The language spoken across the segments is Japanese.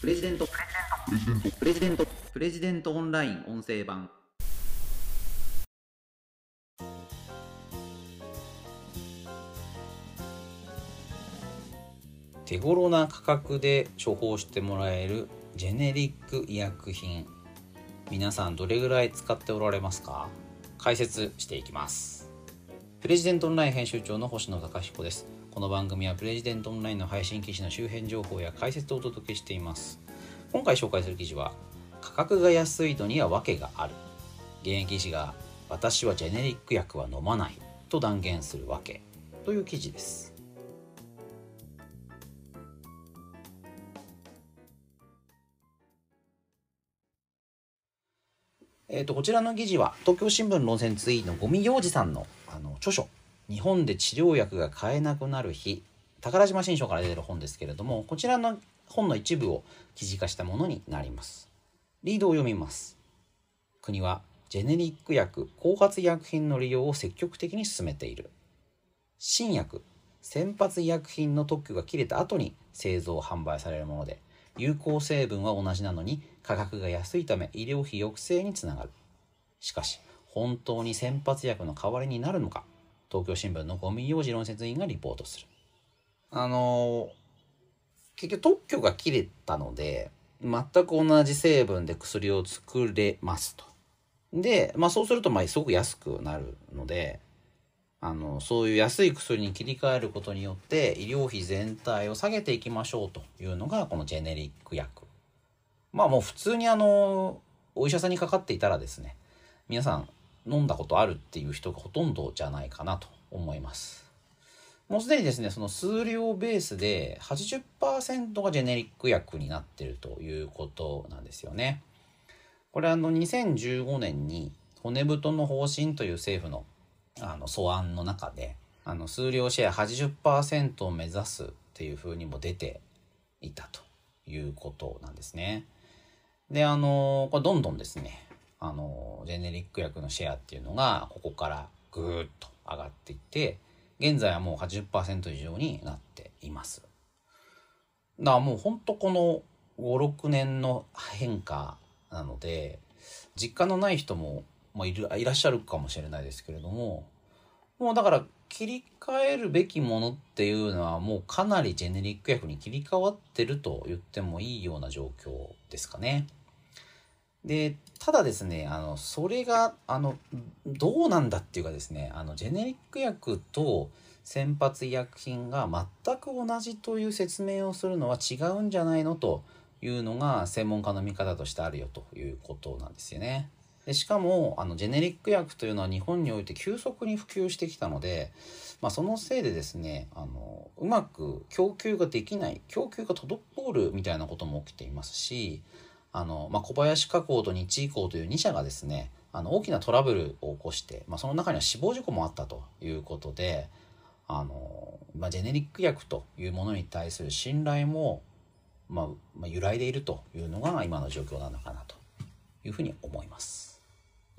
プレジデント。プレジデント。プレジデントオンライン音声版。手頃な価格で処方してもらえるジェネリック医薬品。皆さんどれぐらい使っておられますか？解説していきます。プレジデントオンライン編集長の星野貴彦です。この番組はプレジデントオンラインの配信記事の周辺情報や解説をお届けしています。今回紹介する記事は価格が安いのには訳がある。現役医師が私はジェネリック薬は飲まない。と断言するわけという記事です。えーと、こちらの記事は東京新聞論戦ツイの五味洋二さんのあの著書「日本で治療薬が買えなくなる日」宝島新書から出てる本ですけれどもこちらの本の一部を記事化したものになります。リードを読みます。国はジェネリック薬、後発医薬品の利用を積極的に進めている。新薬、先発医薬品の特許が切れた後に製造販売されるもので、有効成分は同じなのに価格が安いため医療費抑制につながる。しかし、本当に先発薬の代わりになるのか、東京新聞のゴミ用事論説委員がリポートする。あの結局特許が切れたので、全く同じ成分で薬を作れますと。で、まあそうすると、まあすごく安くなるので、あの、そういう安い薬に切り替えることによって、医療費全体を下げていきましょうというのが、このジェネリック薬。まあもう普通にあの、お医者さんにかかっていたらですね、皆さん飲んだことあるっていう人がほとんどじゃないかなと思います。もうすでにですね、その数量ベースで80%がジェネリック薬になってるということなんですよね。これあの2015年に骨太の方針という政府のあの素案の中であの数量シェア80%を目指すっていうふうにも出ていたということなんですね。であのこれどんどんですねあのジェネリック薬のシェアっていうのがここからぐーっと上がっていって現在はもう80%以上になっています。だからもうほんとこの5、6年の変化なので、実感のない人も、まあ、いるいらっしゃるかもしれないですけれども、もうだから切り替えるべきものっていうのはもうかなりジェネリック薬に切り替わってると言ってもいいような状況ですかね。で、ただですね、あの、それが、あの、どうなんだっていうかですね、あの、ジェネリック薬と先発医薬品が全く同じという説明をするのは違うんじゃないのというのが専門家の見方としてあるよということなんですよね。でしかも、あの、ジェネリック薬というのは日本において急速に普及してきたので、まあ、そのせいでですね、あの、うまく供給ができない、供給が滞るみたいなことも起きていますし、あの、まあ、小林化工と日医工という2社がですね、あの、大きなトラブルを起こして、まあ、その中には死亡事故もあったということで、あの、まあ、ジェネリック薬というものに対する信頼も、まあ、まあ、揺らいでいるというのが今の状況なのかなというふうに思います。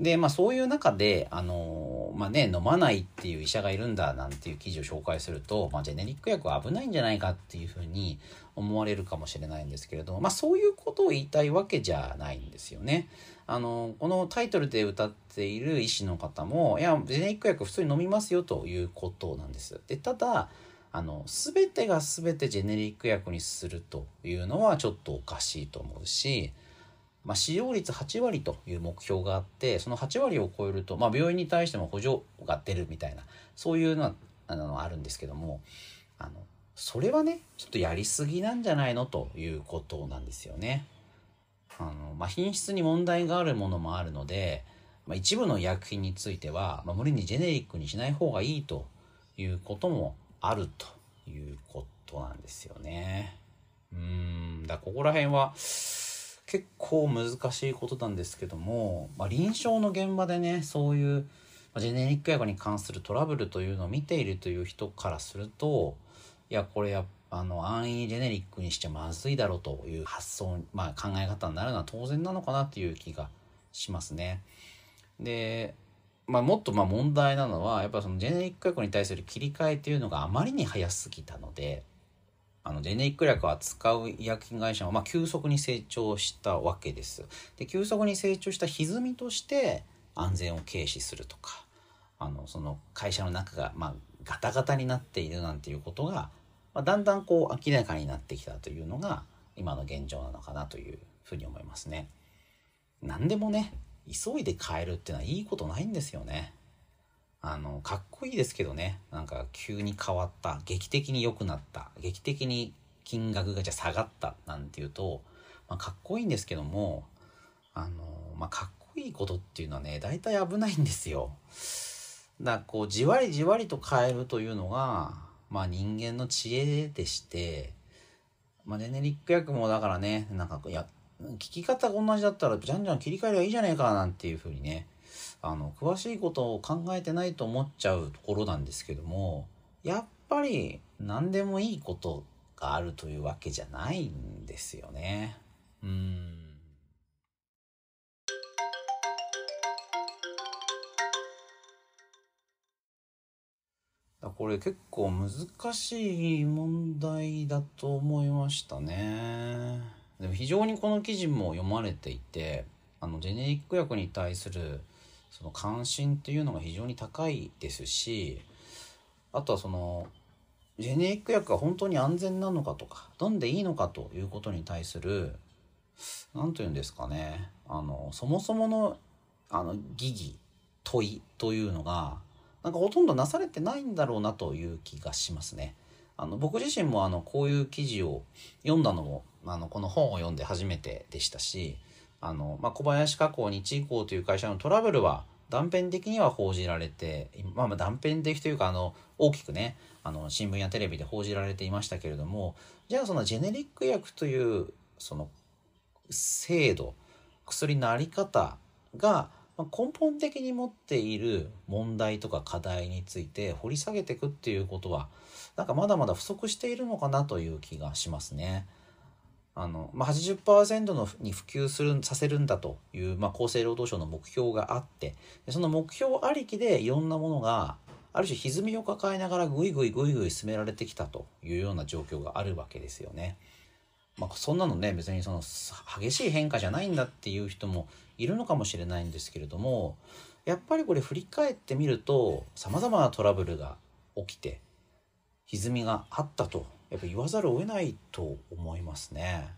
で、まあそういう中で、あのまあね、飲まないっていう医者がいるんだなんていう記事を紹介すると、まあジェネリック薬は危ないんじゃないかっていうふうに思われるかもしれないんですけれども、まあそういうことを言いたいわけじゃないんですよね。あの、このタイトルで歌っている医師の方も、いや、ジェネリック薬普通に飲みますよということなんです。で、ただ、あの、すべてが全てジェネリック薬にするというのはちょっとおかしいと思うし、まあ、使用率8割という目標があってその8割を超えると、まあ、病院に対しても補助が出るみたいなそういうのはあのあるんですけどもあのそれはねちょっとやりすぎなんじゃないのということなんですよね。あのまあ、品質に問題があるものもあるので、まあ、一部の医薬品については、まあ、無理にジェネリックにしない方がいいということもあるということなんですよね。うんだここら辺は結構難しいことなんですけども、まあ、臨床の現場でねそういうジェネリック薬に関するトラブルというのを見ているという人からするといやこれやあの安易にジェネリックにしちゃまずいだろうという発想、まあ、考え方になるのは当然なのかなっていう気がしますね。で、まあ、もっとま問題なのはやっぱそのジェネリック薬に対する切り替えっていうのがあまりに早すぎたのであのジェネリック薬を扱う医薬品会社は、まあ、急速に成長したわけですで急速に成長した歪みとして安全を軽視するとかあのその会社の中が、まあ、ガタガタになっているなんていうことが、まあ、だんだんこう明らかになってきたというのが今の現状なのかなというふうに思いますね。何でもね急いで変えるっていうのはいいことないんですよね。あのかっこいいですけどね。なんか急に変わった。劇的に良くなった。劇的に金額がじゃ下がった。なんていうと、まあ、かっこいいんですけどもあの、まあ、かっこいいことっていうのはね大体危ないんですよ。だからこうじわりじわりと変えるというのが、まあ、人間の知恵でして、まあ、ジェネリック薬もだからねなんかいや聞き方が同じだったらじゃんじゃん切り替えればいいじゃねえかなんていうふうにねあの詳しいことを考えてないと思っちゃうところなんですけどもやっぱり何でもいいことがあるというわけじゃないんですよね。うんこれ結構難しい問題だと思いましたね。でも非常にこの記事も読まれていてあのジェネリック薬に対するその関心っていうのが非常に高いですしあとはそのジェネリック薬が本当に安全なのかとか飲んでいいのかということに対する何と言うんですかねあのそもそものあの疑義問いというのがなんかほとんどなされてないんだろうなという気がしますね。あの僕自身もあのこういう記事を読んだのもあのこの本を読んで初めてでしたしあの、まあ、小林化工日医工という会社のトラブルは断片的には報じられて、まあ、まあ断片的というかあの大きくねあの新聞やテレビで報じられていましたけれどもじゃあそのジェネリック薬というその制度薬の在り方が根本的に持っている問題とか課題について掘り下げていくっていうことはなんかまだまだ不足しているのかなという気がしますね。あの、まあ、80%のに普及するさせるんだという、まあ、厚生労働省の目標があってその目標ありきでいろんなものがある種歪みを抱えながらぐいぐいぐいぐい進められてきたというような状況があるわけですよね。まあ、そんなのね別にその激しい変化じゃないんだっていう人もいるのかもしれないんですけれどもやっぱりこれ振り返ってみるとさまざまなトラブルが起きて歪みがあったとやっぱ言わざるを得ないと思いますね。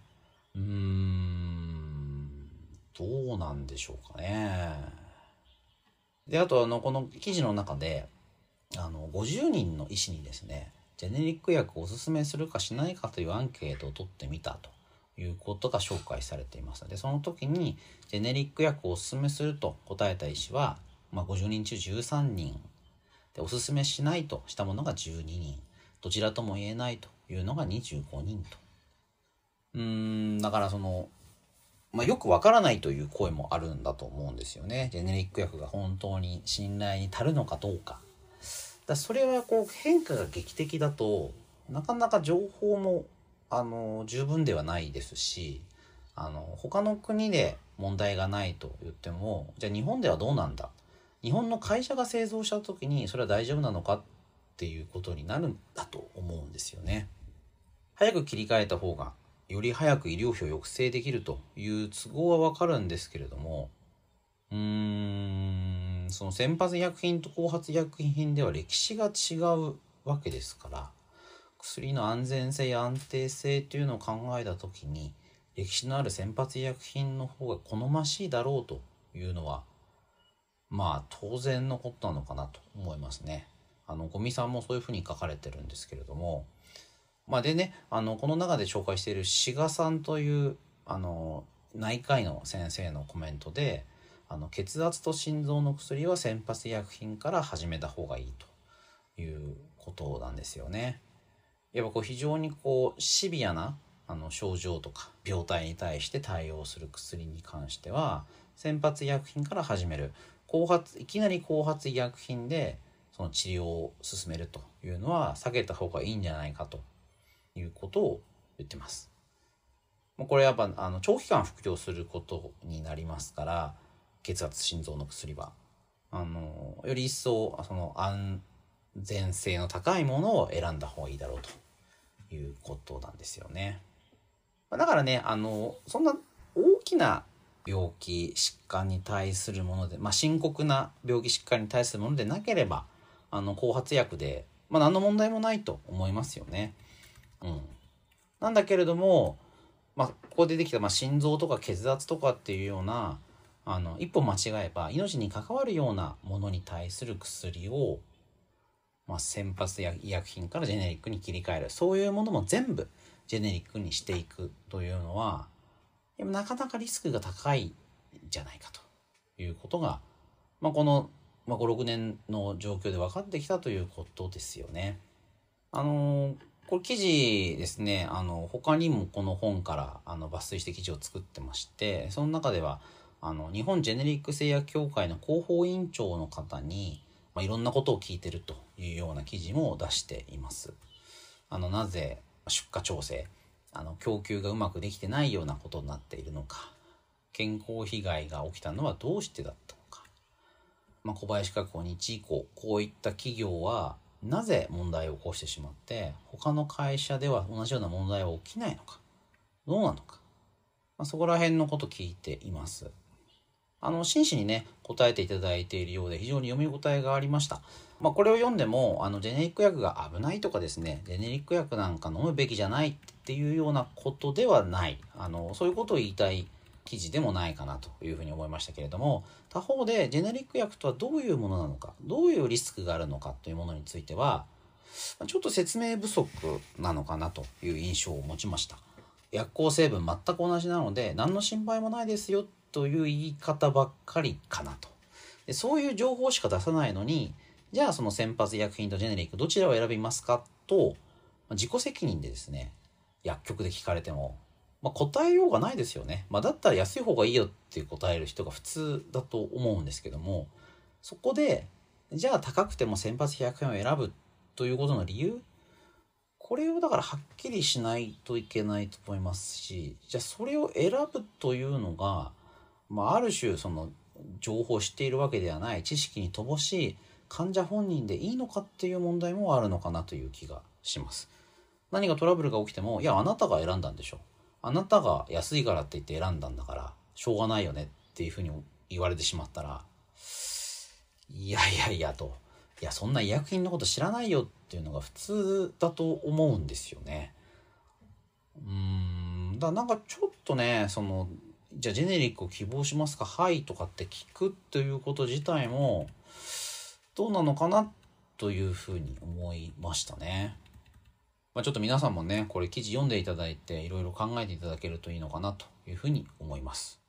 うーんどうなんでしょうかね。であとあのこの記事の中であの50人の医師にですねジェネリック薬をおすすめするかしないかというアンケートを取ってみたということが紹介されていますでその時にジェネリック薬をおすすめすると答えた医師は、まあ、50人中13人でおすすめしないとしたものが12人どちらとも言えないというのが25人と。うーんだからその、まあ、よくわからないという声もあるんだと思うんですよね。ジェネリック薬が本当に信頼に足るのかどうか。だそれはこう変化が劇的だとなかなか情報もあの十分ではないですしあの他の国で問題がないと言ってもじゃあ日本ではどうなんだ？日本の会社が製造した時にそれは大丈夫なのかっっていうことになるんだと思うんですよね。早く切り替えた方がより早く医療費を抑制できるという都合はわかるんですけれどもうーんその先発医薬品と後発医薬品では歴史が違うわけですから薬の安全性や安定性というのを考えた時に歴史のある先発医薬品の方が好ましいだろうというのはまあ当然のことなのかなと思いますね。あの五味さんもそういうふうに書かれてるんですけれどもまあでねあのこの中で紹介している志賀さんというあの内科医の先生のコメントであの血圧と心臓の薬は先発医薬品から始めた方がいいということなんですよね。やっぱこう非常にこうシビアなあの症状とか病態に対して対応する薬に関しては先発医薬品から始める後発いきなり後発医薬品でその治療を進めるというのは避けた方がいいんじゃないかということを言ってます。これやっぱあの長期間服用することになりますから血圧心臓の薬はあのより一層その安全性の高いものを選んだ方がいいだろうということなんですよね。だからねあのそんな大きな病気疾患に対するもので、まあ、深刻な病気疾患に対するものでなければあの後発薬で、まあ、何の問題もないと思いますよね。うん、なんだけれども、まあ、ここで出てきた、まあ、心臓とか血圧とかっていうようなあの一歩間違えば命に関わるようなものに対する薬を、まあ、先発医薬品からジェネリックに切り替えるそういうものも全部ジェネリックにしていくというのはなかなかリスクが高いんじゃないかということが、まあ、この、まあ、56年の状況で分かってきたということですよね。あのこれ記事ですねあの他にもこの本からあの抜粋して記事を作ってましてその中ではあの日本ジェネリック製薬協会の広報委員長の方に、まあ、いろんなことを聞いてるというような記事も出しています。あのなぜ出荷調整あの供給がうまくできてないようなことになっているのか健康被害が起きたのはどうしてだった、まあ、小林化工日以降こういった企業はなぜ問題を起こしてしまって他の会社では同じような問題は起きないのかどうなのか、まあ、そこら辺のこと聞いています。あの真摯にね答えていただいているようで非常に読み応えがありました。まあ、これを読んでもあのジェネリック薬が危ないとかですねジェネリック薬なんか飲むべきじゃないっていうようなことではないあのそういうことを言いたい記事でもないかなというふうに思いましたけれども他方でジェネリック薬とはどういうものなのかどういうリスクがあるのかというものについてはちょっと説明不足なのかなという印象を持ちました。薬効成分全く同じなので何の心配もないですよという言い方ばっかりかなと。でそういう情報しか出さないのにじゃあその先発医薬品とジェネリックどちらを選びますかと自己責任でですね薬局で聞かれても、まあ、答えようがないですよね、まあ、だったら安い方がいいよって答える人が普通だと思うんですけどもそこでじゃあ高くても先発医薬品を選ぶということの理由？これをだからはっきりしないといけないと思いますしじゃあそれを選ぶというのがまあ、ある種その情報を知っているわけではない知識に乏しい患者本人でいいのかっていう問題もあるのかなという気がします。何かトラブルが起きても、いや、あなたが選んだんでしょ。あなたが安いからって言って選んだんだから、しょうがないよねっていうふうに言われてしまったら、いやいやいやと、いや、そんな医薬品のこと知らないよっていうのが普通だと思うんですよね。うん、だなんかちょっとね、その、じゃあジェネリックを希望しますか？はいとかって聞くということ自体もどうなのかなというふうに思いましたね。まあ、ちょっと皆さんもねこれ記事読んでいただいていろいろ考えていただけるといいのかなというふうに思います。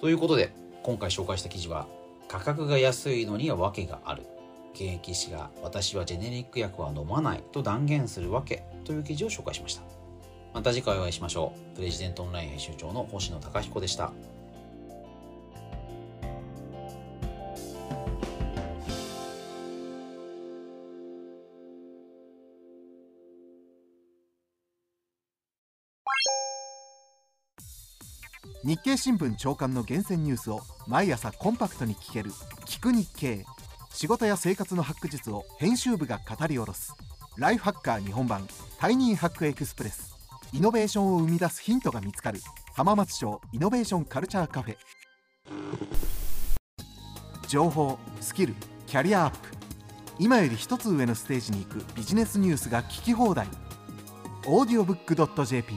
ということで今回紹介した記事は価格が安いのには訳がある。現役医師が私はジェネリック薬は飲まないと断言するわけという記事を紹介しました。また次回お会いしましょう。プレジデントオンライン編集長の星野貴彦でした。日経新聞長官の厳選ニュースを毎朝コンパクトに聞ける「聞く日経」仕事や生活のハック術を編集部が語り下ろす。ライフハッカー日本版。タイニーハックエクスプレス。イノベーションを生み出すヒントが見つかる。浜松町イノベーションカルチャーカフェ。情報スキルキャリアアップ。今より一つ上のステージに行くビジネスニュースが聞き放題。オーディオブック .jp